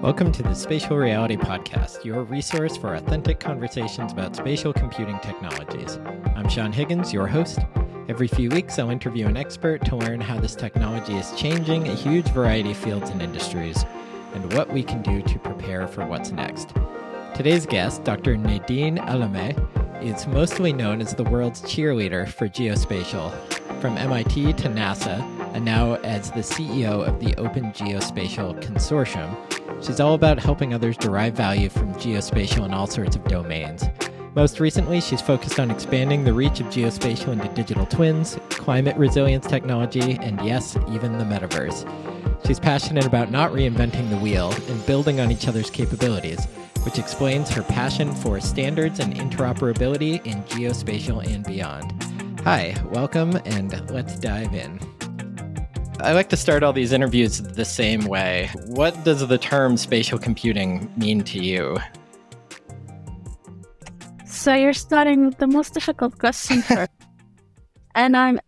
Welcome to the Spatial Reality Podcast, your resource for authentic conversations about spatial computing technologies. I'm Sean Higgins, your host. Every few weeks, I'll interview an expert to learn how this technology is changing a huge variety of fields and industries and what we can do to prepare for what's next. Today's guest, Dr. Nadine Alameh, is mostly known as the world's cheerleader for geospatial. From MIT to NASA, and now as the CEO of the Open Geospatial Consortium, she's all about helping others derive value from geospatial in all sorts of domains. Most recently, she's focused on expanding the reach of geospatial into digital twins, climate resilience technology, and yes, even the metaverse. She's passionate about not reinventing the wheel and building on each other's capabilities which explains her passion for standards and interoperability in geospatial and beyond. Hi, welcome, and let's dive in. I like to start all these interviews the same way. What does the term spatial computing mean to you? So you're starting with the most difficult question first. and I'm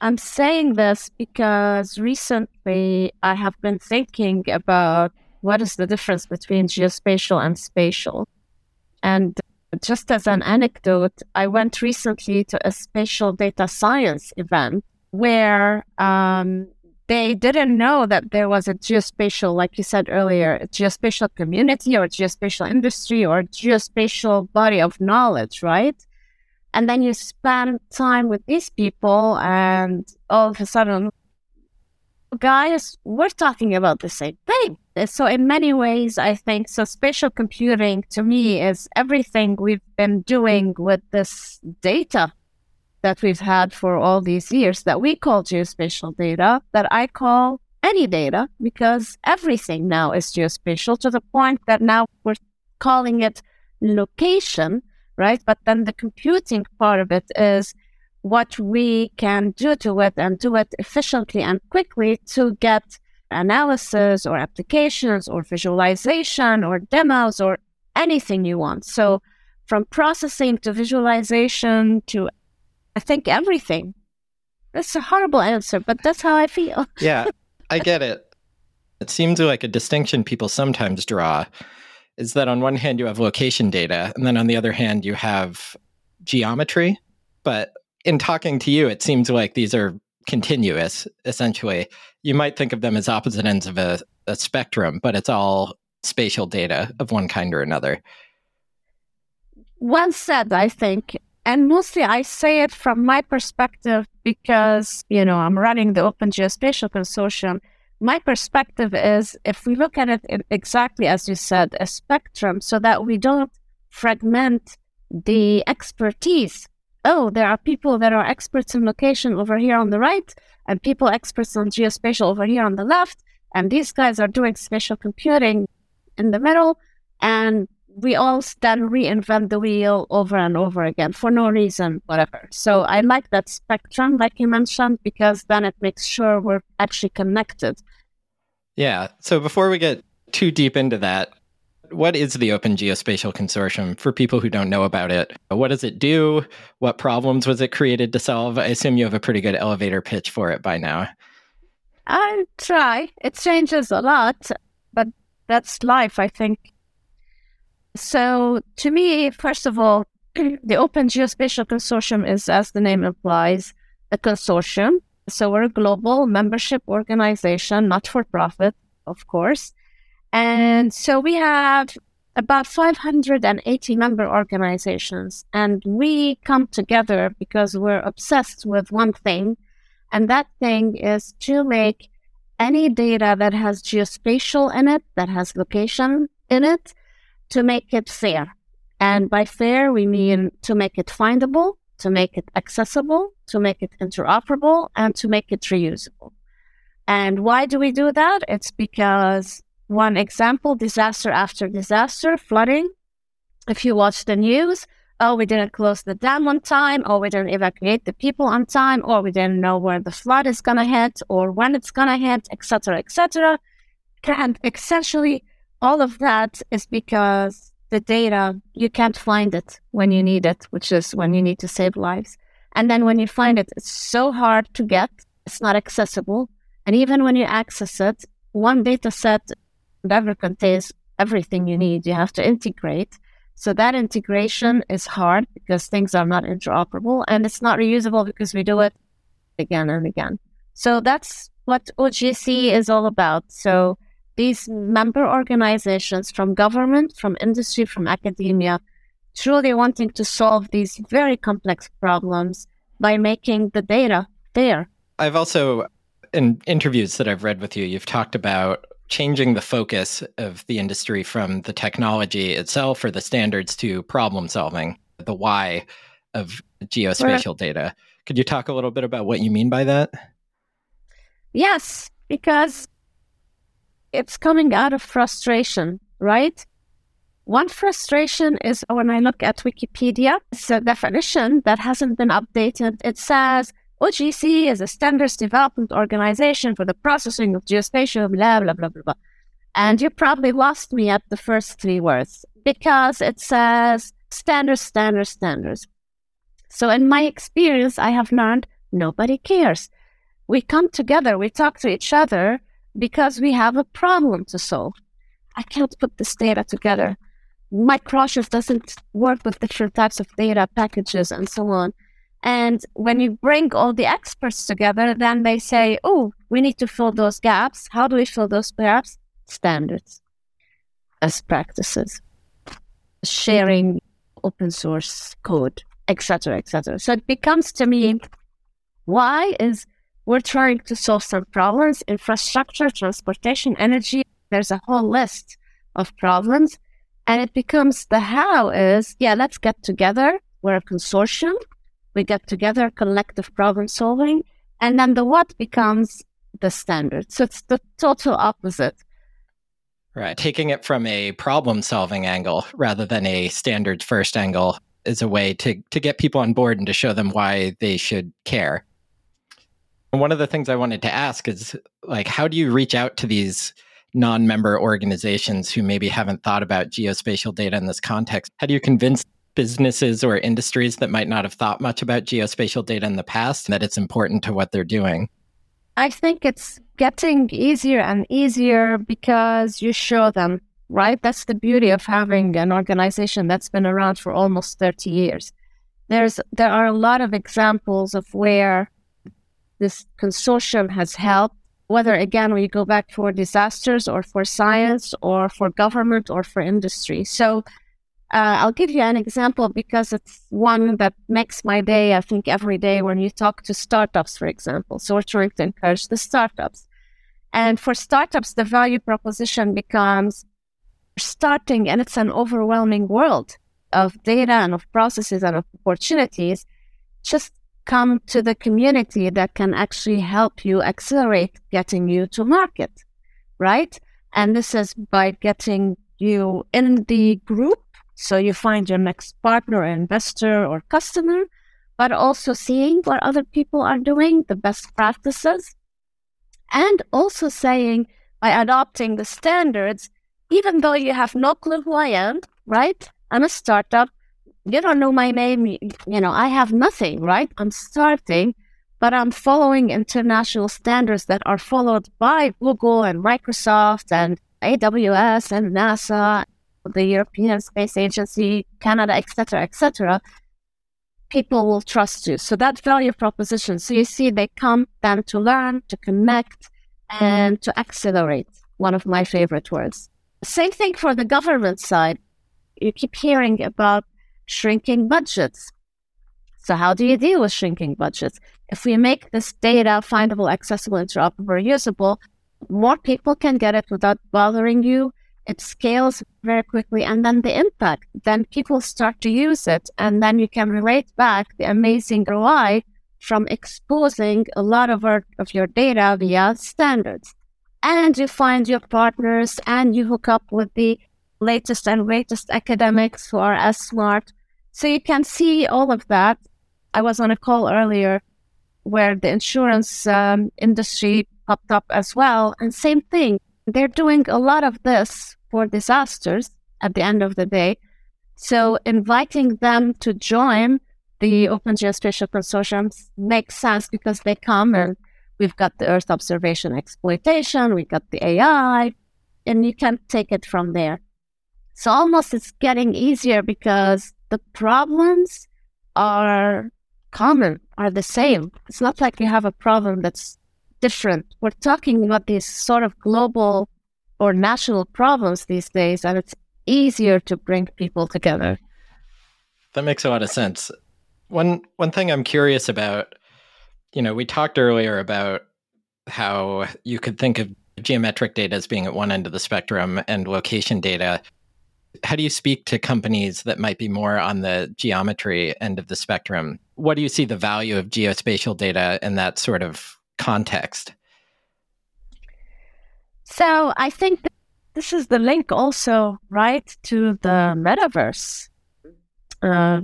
I'm saying this because recently I have been thinking about what is the difference between geospatial and spatial? And just as an anecdote, I went recently to a spatial data science event where um, they didn't know that there was a geospatial, like you said earlier, a geospatial community or geospatial industry or geospatial body of knowledge, right? And then you spend time with these people, and all of a sudden, guys, we're talking about the same thing. So, in many ways, I think so. Spatial computing to me is everything we've been doing with this data that we've had for all these years that we call geospatial data, that I call any data, because everything now is geospatial to the point that now we're calling it location, right? But then the computing part of it is what we can do to it and do it efficiently and quickly to get analysis or applications or visualization or demos or anything you want. So, from processing to visualization to, I think, everything. That's a horrible answer, but that's how I feel. yeah, I get it. It seems like a distinction people sometimes draw is that on one hand you have location data, and then on the other hand you have geometry. But in talking to you, it seems like these are continuous, essentially. You might think of them as opposite ends of a, a spectrum, but it's all spatial data of one kind or another. Well said, I think. And mostly I say it from my perspective because, you know, I'm running the Open Geospatial Consortium. My perspective is if we look at it exactly as you said, a spectrum, so that we don't fragment the expertise. Oh, there are people that are experts in location over here on the right, and people experts on geospatial over here on the left, and these guys are doing spatial computing in the middle, and we all then reinvent the wheel over and over again for no reason, whatever. So I like that spectrum, like you mentioned, because then it makes sure we're actually connected. Yeah. So before we get too deep into that, what is the Open Geospatial Consortium for people who don't know about it? What does it do? What problems was it created to solve? I assume you have a pretty good elevator pitch for it by now. I try. It changes a lot, but that's life, I think. So, to me, first of all, the Open Geospatial Consortium is, as the name implies, a consortium. So, we're a global membership organization, not for profit, of course. And so we have about 580 member organizations, and we come together because we're obsessed with one thing, and that thing is to make any data that has geospatial in it, that has location in it, to make it fair. And by fair, we mean to make it findable, to make it accessible, to make it interoperable, and to make it reusable. And why do we do that? It's because one example disaster after disaster, flooding. If you watch the news, oh, we didn't close the dam on time, or we didn't evacuate the people on time, or we didn't know where the flood is going to hit or when it's going to hit, etc., etc. And essentially, all of that is because the data, you can't find it when you need it, which is when you need to save lives. And then when you find it, it's so hard to get, it's not accessible. And even when you access it, one data set never contains everything you need. You have to integrate. So that integration is hard because things are not interoperable and it's not reusable because we do it again and again. So that's what OGC is all about. So these member organizations from government, from industry, from academia, truly wanting to solve these very complex problems by making the data there. I've also, in interviews that I've read with you, you've talked about changing the focus of the industry from the technology itself or the standards to problem solving, the why of geospatial data. Could you talk a little bit about what you mean by that? Yes, because it's coming out of frustration, right? One frustration is when I look at Wikipedia, it's a definition that hasn't been updated. It says OGC is a standards development organization for the processing of geospatial, blah, blah, blah, blah, blah. And you probably lost me at the first three words because it says standards, standards, standards. So, in my experience, I have learned nobody cares. We come together, we talk to each other because we have a problem to solve. I can't put this data together. My Microsoft doesn't work with different types of data packages and so on. And when you bring all the experts together, then they say, oh, we need to fill those gaps. How do we fill those gaps? Standards, best practices, sharing open source code, etc., etc. So it becomes to me, why is we're trying to solve some problems, infrastructure, transportation, energy. There's a whole list of problems. And it becomes the how is, yeah, let's get together. We're a consortium we get together, collective problem solving, and then the what becomes the standard. So it's the total opposite. Right. Taking it from a problem solving angle rather than a standards first angle is a way to, to get people on board and to show them why they should care. One of the things I wanted to ask is like, how do you reach out to these non member organizations who maybe haven't thought about geospatial data in this context? How do you convince businesses or industries that might not have thought much about geospatial data in the past that it's important to what they're doing? I think it's getting easier and easier because you show them, right? That's the beauty of having an organization that's been around for almost 30 years. There's there are a lot of examples of where this consortium has helped, whether again we go back for disasters or for science or for government or for industry. So uh, I'll give you an example because it's one that makes my day, I think, every day when you talk to startups, for example. So we're trying to encourage the startups. And for startups, the value proposition becomes starting, and it's an overwhelming world of data and of processes and of opportunities. Just come to the community that can actually help you accelerate getting you to market, right? And this is by getting you in the group so you find your next partner, or investor, or customer, but also seeing what other people are doing, the best practices, and also saying by adopting the standards, even though you have no clue who I am, right? I'm a startup. You don't know my name. You know, I have nothing, right? I'm starting, but I'm following international standards that are followed by Google and Microsoft and AWS and NASA the European Space Agency, Canada, etc., etc., people will trust you. So that value proposition. So you see, they come then to learn, to connect, and to accelerate. One of my favorite words. Same thing for the government side. You keep hearing about shrinking budgets. So how do you deal with shrinking budgets? If we make this data findable, accessible, interoperable, usable, more people can get it without bothering you it scales very quickly and then the impact then people start to use it and then you can relate back the amazing roi from exposing a lot of, our, of your data via standards and you find your partners and you hook up with the latest and greatest academics who are as smart so you can see all of that i was on a call earlier where the insurance um, industry popped up as well and same thing they're doing a lot of this for disasters at the end of the day. So inviting them to join the Open Geospatial Consortium makes sense because they come and we've got the Earth observation exploitation, we've got the AI, and you can take it from there. So almost it's getting easier because the problems are common, are the same. It's not like you have a problem that's different. We're talking about these sort of global or national problems these days, and it's easier to bring people together. That makes a lot of sense. One one thing I'm curious about, you know, we talked earlier about how you could think of geometric data as being at one end of the spectrum and location data. How do you speak to companies that might be more on the geometry end of the spectrum? What do you see the value of geospatial data in that sort of context? So I think this is the link also, right, to the metaverse. Uh,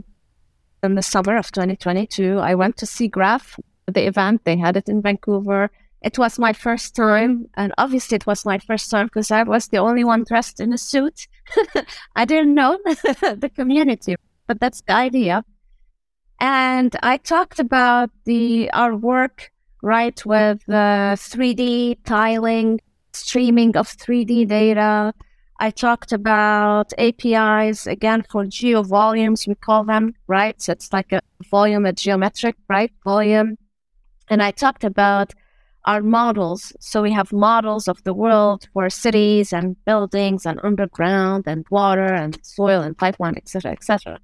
in the summer of 2022, I went to SIGGRAPH, the event. They had it in Vancouver. It was my first time, and obviously it was my first time because I was the only one dressed in a suit. I didn't know the community, but that's the idea. And I talked about the our work right with uh, 3D tiling, streaming of 3D data. I talked about APIs again for geo volumes, we call them, right? So it's like a volume, a geometric, right? Volume. And I talked about our models. So we have models of the world for cities and buildings and underground and water and soil and pipeline, etc., etc.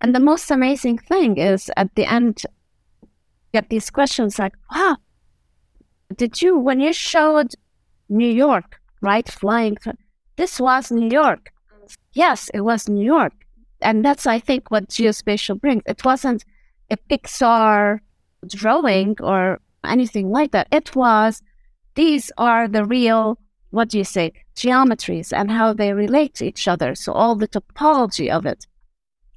And the most amazing thing is at the end, get these questions like, wow, did you, when you showed New York, right, flying, this was New York. Yes, it was New York. And that's, I think, what geospatial brings. It wasn't a Pixar drawing or anything like that. It was, these are the real, what do you say, geometries and how they relate to each other. So all the topology of it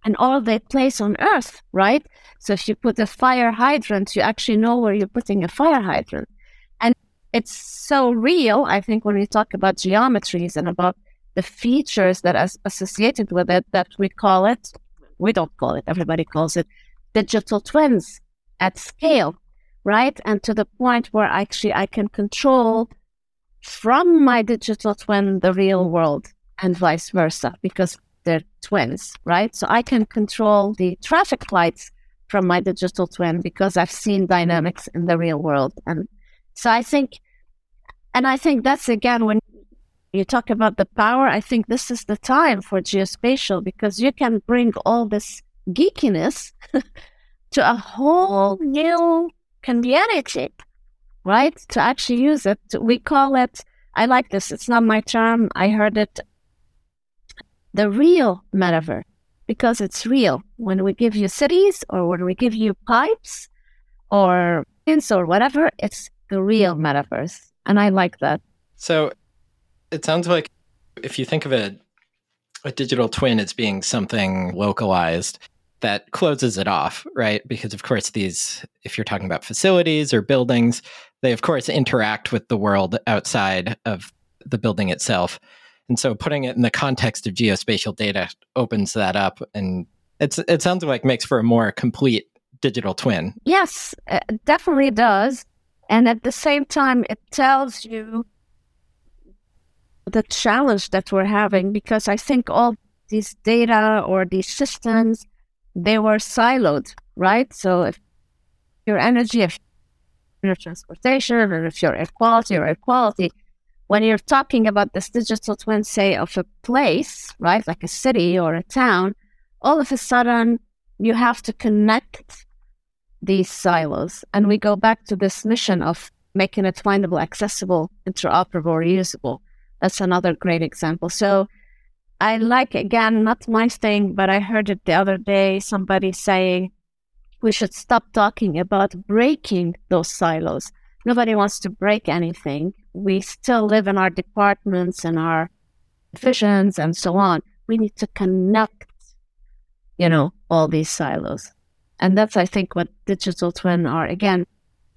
and all they place on Earth, right? So if you put a fire hydrant, you actually know where you're putting a fire hydrant. And it's so real, I think, when we talk about geometries and about the features that are associated with it, that we call it, we don't call it, everybody calls it digital twins at scale right? And to the point where actually I can control from my digital twin the real world and vice versa because they're twins, right? So I can control the traffic lights from my digital twin because I've seen dynamics in the real world. And so I think, and I think that's again when you talk about the power, I think this is the time for geospatial because you can bring all this geekiness to a whole new can be chip, right? To actually use it, we call it, I like this, it's not my term, I heard it, the real metaverse, because it's real. When we give you cities or when we give you pipes or pins or whatever, it's the real metaverse. And I like that. So it sounds like if you think of a, a digital twin as being something localized, that closes it off, right? Because of course these if you're talking about facilities or buildings, they of course interact with the world outside of the building itself. And so putting it in the context of geospatial data opens that up and it's it sounds like makes for a more complete digital twin. Yes, it definitely does. And at the same time it tells you the challenge that we're having because I think all these data or these systems they were siloed, right? So if your energy, if your transportation, or if your air quality or air quality, when you're talking about this digital twin, say, of a place, right, like a city or a town, all of a sudden you have to connect these silos. And we go back to this mission of making it findable, accessible, interoperable, reusable. That's another great example. So I like, again, not my thing, but I heard it the other day somebody saying we should stop talking about breaking those silos. Nobody wants to break anything. We still live in our departments and our divisions and so on. We need to connect, you know, all these silos. And that's, I think, what digital twin are, again,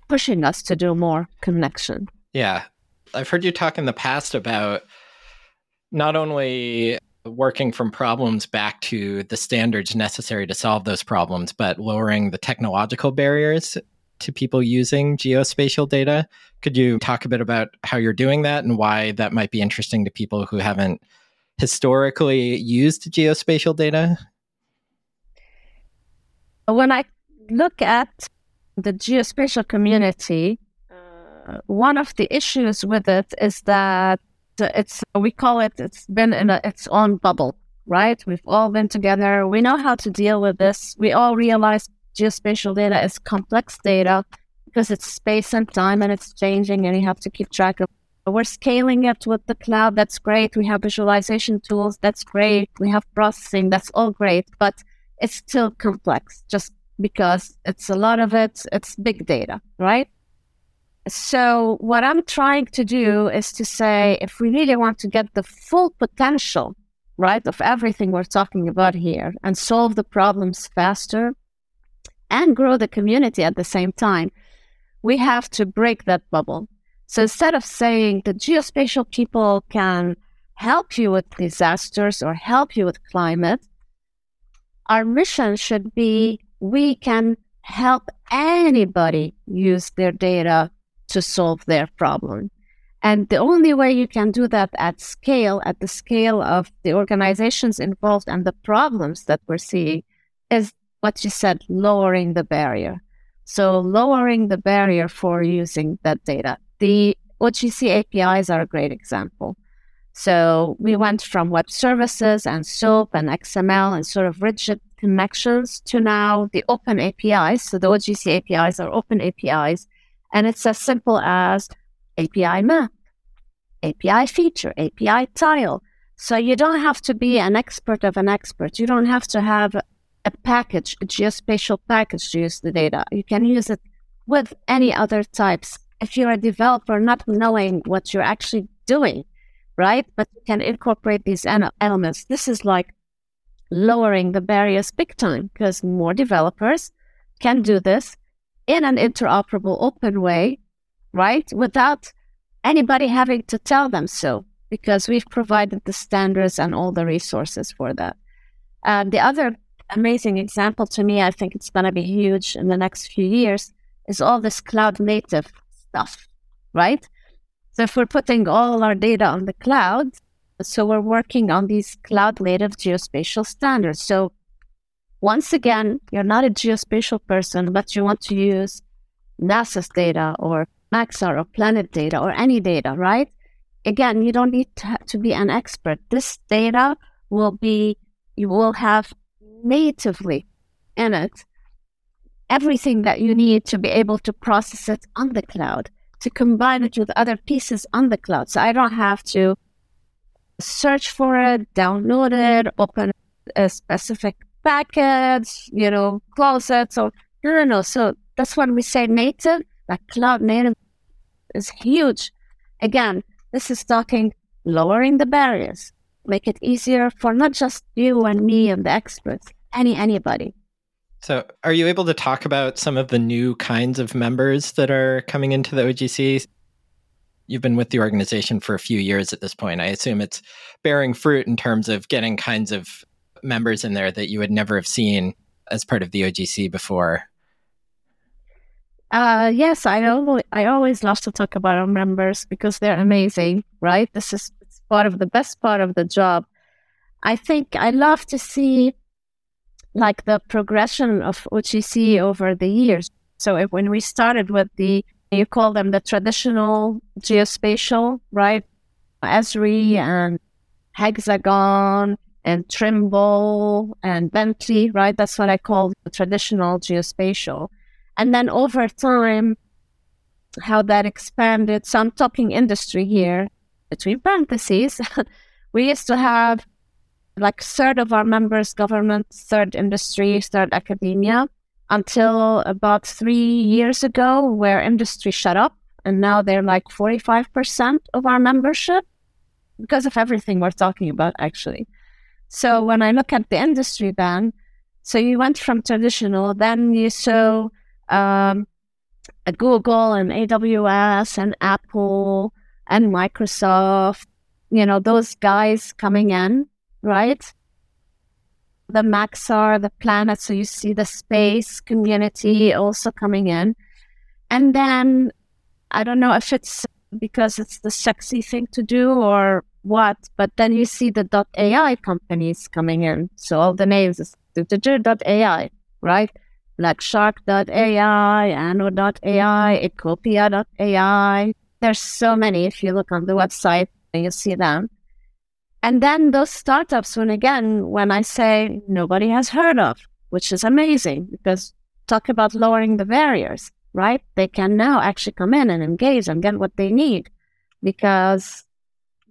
pushing us to do more connection. Yeah. I've heard you talk in the past about not only working from problems back to the standards necessary to solve those problems, but lowering the technological barriers to people using geospatial data. Could you talk a bit about how you're doing that and why that might be interesting to people who haven't historically used geospatial data? When I look at the geospatial community, uh, one of the issues with it is that it's we call it it's been in a, its own bubble, right? We've all been together. We know how to deal with this. We all realize geospatial data is complex data because it's space and time and it's changing and you have to keep track of we're scaling it with the cloud. That's great. We have visualization tools. That's great. We have processing. That's all great but it's still complex just because it's a lot of it. It's big data right so what i'm trying to do is to say if we really want to get the full potential right of everything we're talking about here and solve the problems faster and grow the community at the same time, we have to break that bubble. So instead of saying the geospatial people can help you with disasters or help you with climate, our mission should be we can help anybody use their data to solve their problem. And the only way you can do that at scale, at the scale of the organizations involved and the problems that we're seeing, is what you said, lowering the barrier. So lowering the barrier for using that data. The OGC APIs are a great example. So we went from web services and SOAP and XML and sort of rigid connections to now the open APIs. So the OGC APIs are open APIs. And it's as simple as API map, API feature, API tile. So you don't have to be an expert of an expert. You don't have to have a package, a geospatial package to use the data. You can use it with any other types. If you're a developer, not knowing what you're actually doing, right? But you can incorporate these elements. This is like lowering the barriers big time because more developers can do this in an interoperable, open way, right? Without anybody having to tell them so, because we've provided the standards and all the resources for that. And the other amazing example to me, I think it's going to be huge in the next few years, is all this cloud native stuff, right? So if we're putting all our data on the cloud, so we're working on these cloud native geospatial standards. So once again, you're not a geospatial person, but you want to use NASA's data or Maxar or Planet data or any data, right? Again, you don't need to, to be an expert. This data will be, you will have natively in it everything that you need to be able to process it on the cloud, to combine it with other pieces on the cloud. So I don't have to search for it, download it, open a specific package, you know, closets or no, no, no. So that's when we say native, like cloud native is huge. Again, this is talking lowering the barriers, make it easier for not just you and me and the experts, any anybody. So, are you able to talk about some of the new kinds of members that are coming into the OGC? You've been with the organization for a few years at this point. I assume it's bearing fruit in terms of getting kinds of members in there that you would never have seen as part of the OGC before. Uh, yes, I always, I always love to talk about our members because they're amazing, right? This is part of the best part of the job. I think I love to see like the progression of OGC over the years. So if, when we started with the, you call them the traditional geospatial, right? Esri and Hexagon and Trimble and Bentley, right? That's what I call the traditional geospatial. And then over time, how that expanded. So I'm talking industry here between parentheses. we used to have like third of our members government, third industry, third academia until about three years ago, where industry shut up. And now they're like 45% of our membership because of everything we're talking about, actually. So when I look at the industry then, so you went from traditional, then you saw um, Google and AWS and Apple and Microsoft, you know, those guys coming in, right? The Maxar, the planet. So you see the space community also coming in. And then I don't know if it's because it's the sexy thing to do or what, but then you see the .ai companies coming in. So all the names is .ai, right? Like Shark.ai, Anno.ai, mm-hmm. Ecopia.ai. There's so many. If you look on the website, you see them. And then those startups, when again, when I say nobody has heard of, which is amazing because talk about lowering the barriers, right? They can now actually come in and engage and get what they need because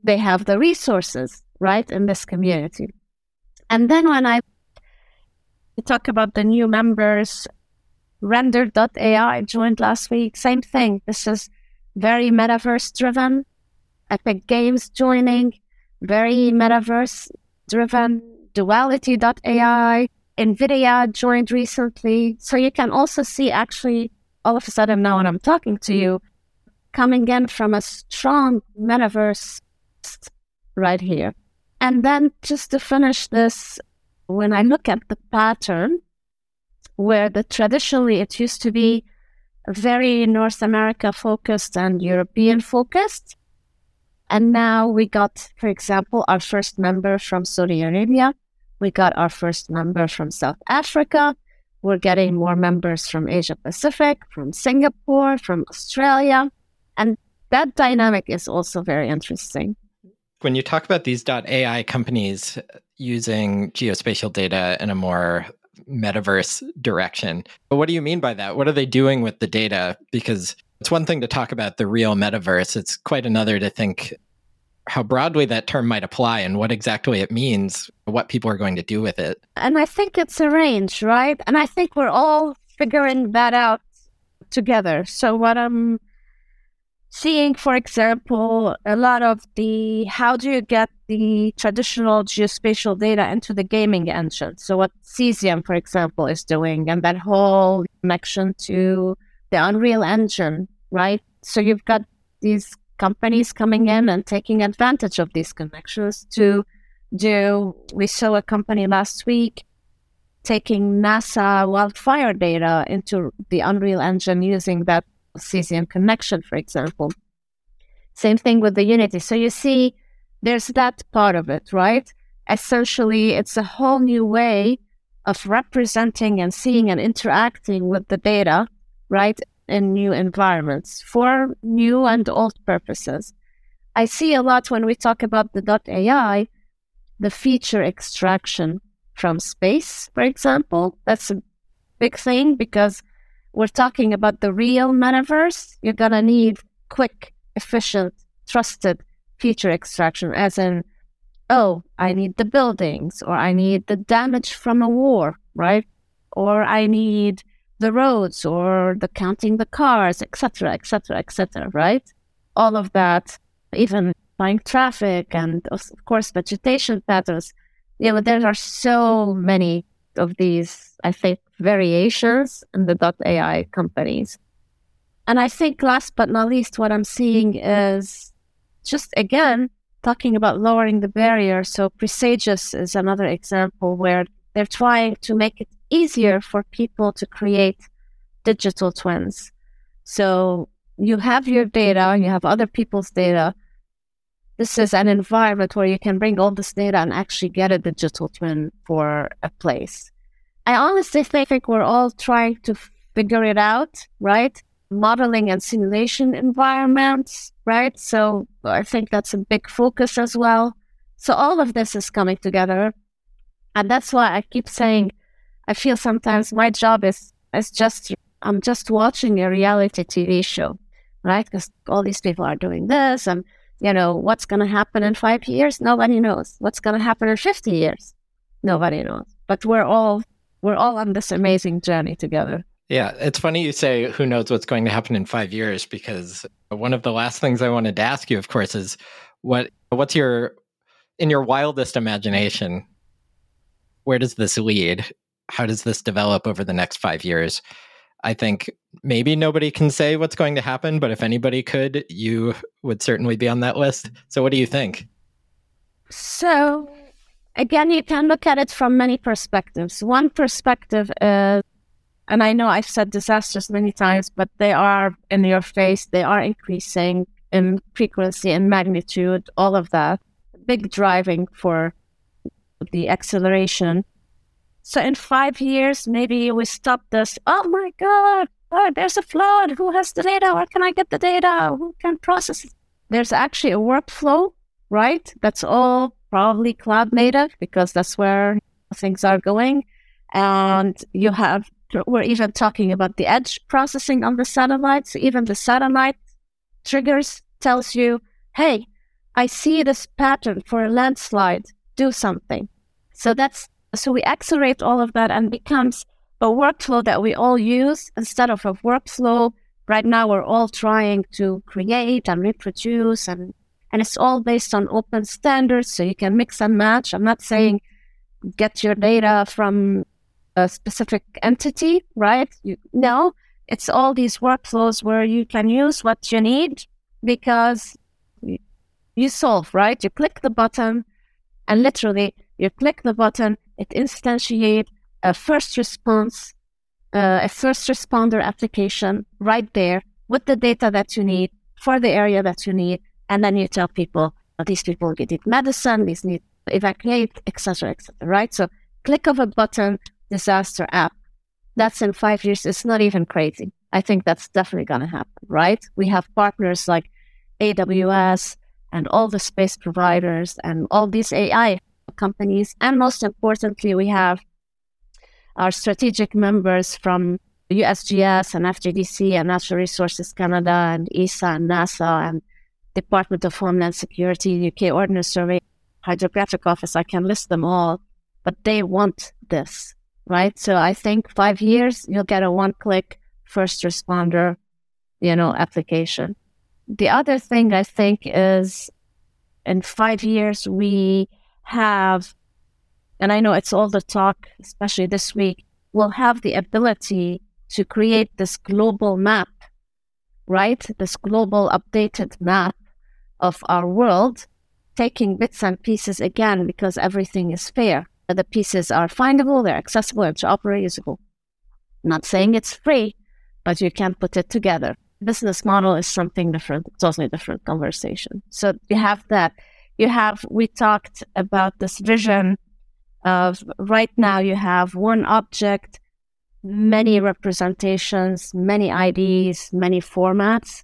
they have the resources, right, in this community. And then when I talk about the new members, Rendered.ai joined last week, same thing. This is very metaverse driven. Epic Games joining, very metaverse driven. Duality.ai, NVIDIA joined recently. So you can also see actually all of a sudden now when I'm talking to you, coming in from a strong metaverse right here. And then just to finish this, when I look at the pattern, where the traditionally it used to be very North America focused and European focused. And now we got, for example, our first member from Saudi Arabia. We got our first member from South Africa. We're getting more members from Asia Pacific, from Singapore, from Australia. And that dynamic is also very interesting. When you talk about these .ai companies using geospatial data in a more metaverse direction, what do you mean by that? What are they doing with the data? Because it's one thing to talk about the real metaverse, it's quite another to think how broadly that term might apply and what exactly it means, what people are going to do with it. And I think it's a range, right? And I think we're all figuring that out together. So what I'm seeing, for example, a lot of the how do you get the traditional geospatial data into the gaming engine? So, what Cesium, for example, is doing, and that whole connection to the Unreal Engine, right? So, you've got these companies coming in and taking advantage of these connections to do. We saw a company last week taking NASA wildfire data into the Unreal Engine using that Cesium connection, for example. Same thing with the Unity. So you see, there's that part of it, right? Essentially, it's a whole new way of representing and seeing and interacting with the data, right, in new environments for new and old purposes. I see a lot when we talk about the .ai, the feature extraction from space, for example. That's a big thing because we're talking about the real metaverse, you're going to need quick, efficient, trusted feature extraction, as in, oh, I need the buildings, or I need the damage from a war, right? Or I need the roads, or the counting the cars, etc., etc., etc., right? All of that, even buying traffic and of course vegetation patterns. You know, there are so many of these, I think, variations in the .ai companies. And I think last but not least, what I'm seeing is just again talking about lowering the barrier. So Presagis is another example where they're trying to make it easier for people to create digital twins. So you have your data, you have other people's data. This is an environment where you can bring all this data and actually get a digital twin for a place. I honestly think we're all trying to figure it out, right? Modeling and simulation environments, right? So I think that's a big focus as well. So all of this is coming together. And that's why I keep saying I feel sometimes my job is is just I'm just watching a reality TV show, right? Because all these people are doing this and you know, what's gonna happen in five years? Nobody knows. What's gonna happen in fifty years? Nobody knows. But we're all we're all on this amazing journey together. Yeah, it's funny you say who knows what's going to happen in 5 years because one of the last things I wanted to ask you of course is what what's your in your wildest imagination where does this lead? How does this develop over the next 5 years? I think maybe nobody can say what's going to happen, but if anybody could, you would certainly be on that list. So what do you think? So again, you can look at it from many perspectives. One perspective is and I know I've said disasters many times, but they are in your face. They are increasing in frequency and magnitude, all of that. Big driving for the acceleration. So in five years, maybe we stop this. Oh my God, oh, there's a flood. Who has the data? Where can I get the data? Who can process it? There's actually a workflow, right? That's all probably cloud native because that's where things are going. And you have we're even talking about the edge processing on the satellite. So even the satellite triggers tells you, hey, I see this pattern for a landslide, do something. So that's so we accelerate all of that and becomes a workflow that we all use instead of a workflow. Right now we're all trying to create and reproduce and and it's all based on open standards so you can mix and match. I'm not saying get your data from a specific entity, right? You, no, it's all these workflows where you can use what you need because you solve, right? You click the button and literally you click the button, it instantiates a first response, uh, a first responder application right there with the data that you need for the area that you need. And then you tell people, oh, these people need medicine, these need evacuate, etc., etc. right? So click of a button disaster app. That's in five years. It's not even crazy. I think that's definitely going to happen, right? We have partners like AWS and all the space providers and all these AI companies. And most importantly, we have our strategic members from USGS and FGDC and Natural Resources Canada and ESA and NASA and Department of Homeland Security, UK Ordnance Survey, Hydrographic Office. I can list them all, but they want this right? So I think five years, you'll get a one click first responder, you know, application. The other thing I think is in five years, we have, and I know it's all the talk, especially this week, we'll have the ability to create this global map, right? This global updated map of our world, taking bits and pieces again because everything is fair the pieces are findable, they're accessible, and interoperable. Not saying it's free, but you can put it together. Business model is something different, totally different conversation. So you have that. You have, we talked about this vision of right now you have one object, many representations, many IDs, many formats.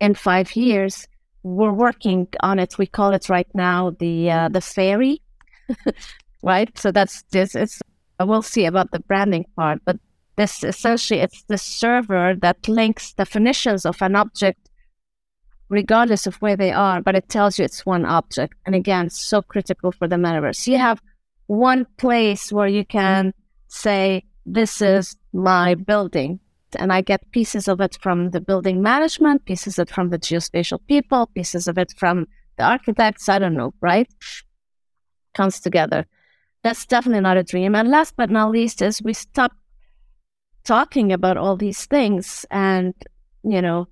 In five years, we're working on it. We call it right now the uh, the fairy, right? So that's this. It's we'll see about the branding part, but this essentially it's the server that links definitions of an object regardless of where they are, but it tells you it's one object. And again, so critical for the metaverse. You have one place where you can say, This is my building. And I get pieces of it from the building management, pieces of it from the geospatial people, pieces of it from the architects. I don't know, right? Comes together that's definitely not a dream. And last but not least is we stop talking about all these things and, you know,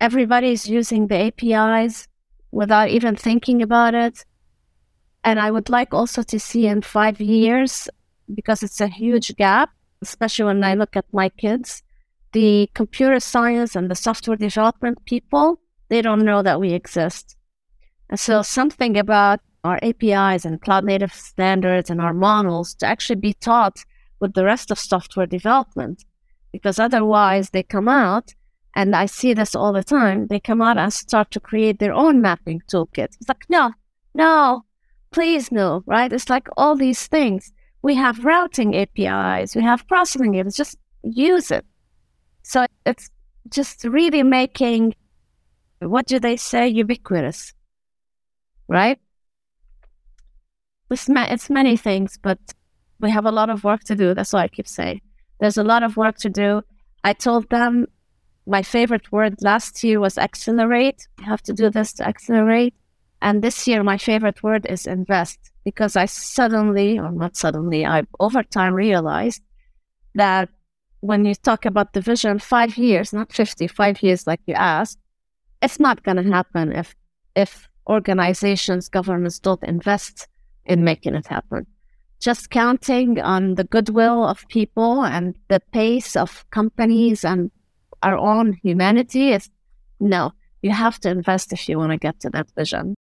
everybody's using the APIs without even thinking about it. And I would like also to see in five years, because it's a huge gap, especially when I look at my kids, the computer science and the software development people, they don't know that we exist. And so something about our APIs and cloud native standards and our models to actually be taught with the rest of software development. Because otherwise, they come out, and I see this all the time, they come out and start to create their own mapping toolkit. It's like, no, no, please no, right? It's like all these things. We have routing APIs, we have processing APIs, just use it. So it's just really making, what do they say, ubiquitous, right? it's, ma- it's many things, but we have a lot of work to do. That's what I keep saying. There's a lot of work to do. I told them my favorite word last year was accelerate. You have to do this to accelerate. And this year, my favorite word is invest because I suddenly, or not suddenly, I over time realized that when you talk about the vision, five years, not 50, five years, like you asked, it's not going to happen if, if organizations, governments don't invest in making it happen. just counting on the goodwill of people and the pace of companies and our own humanity is no. You have to invest if you want to get to that vision.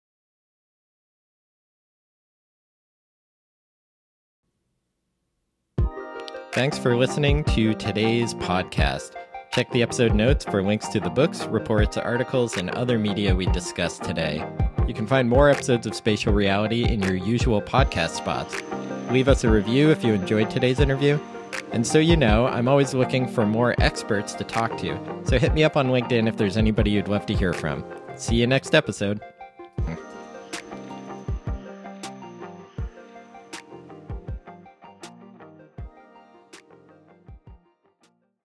Thanks for listening to today's podcast. Check the episode notes for links to the books, reports, articles, and other media we discussed today. You can find more episodes of Spatial Reality in your usual podcast spots. Leave us a review if you enjoyed today's interview. And so you know, I'm always looking for more experts to talk to. So hit me up on LinkedIn if there's anybody you'd love to hear from. See you next episode.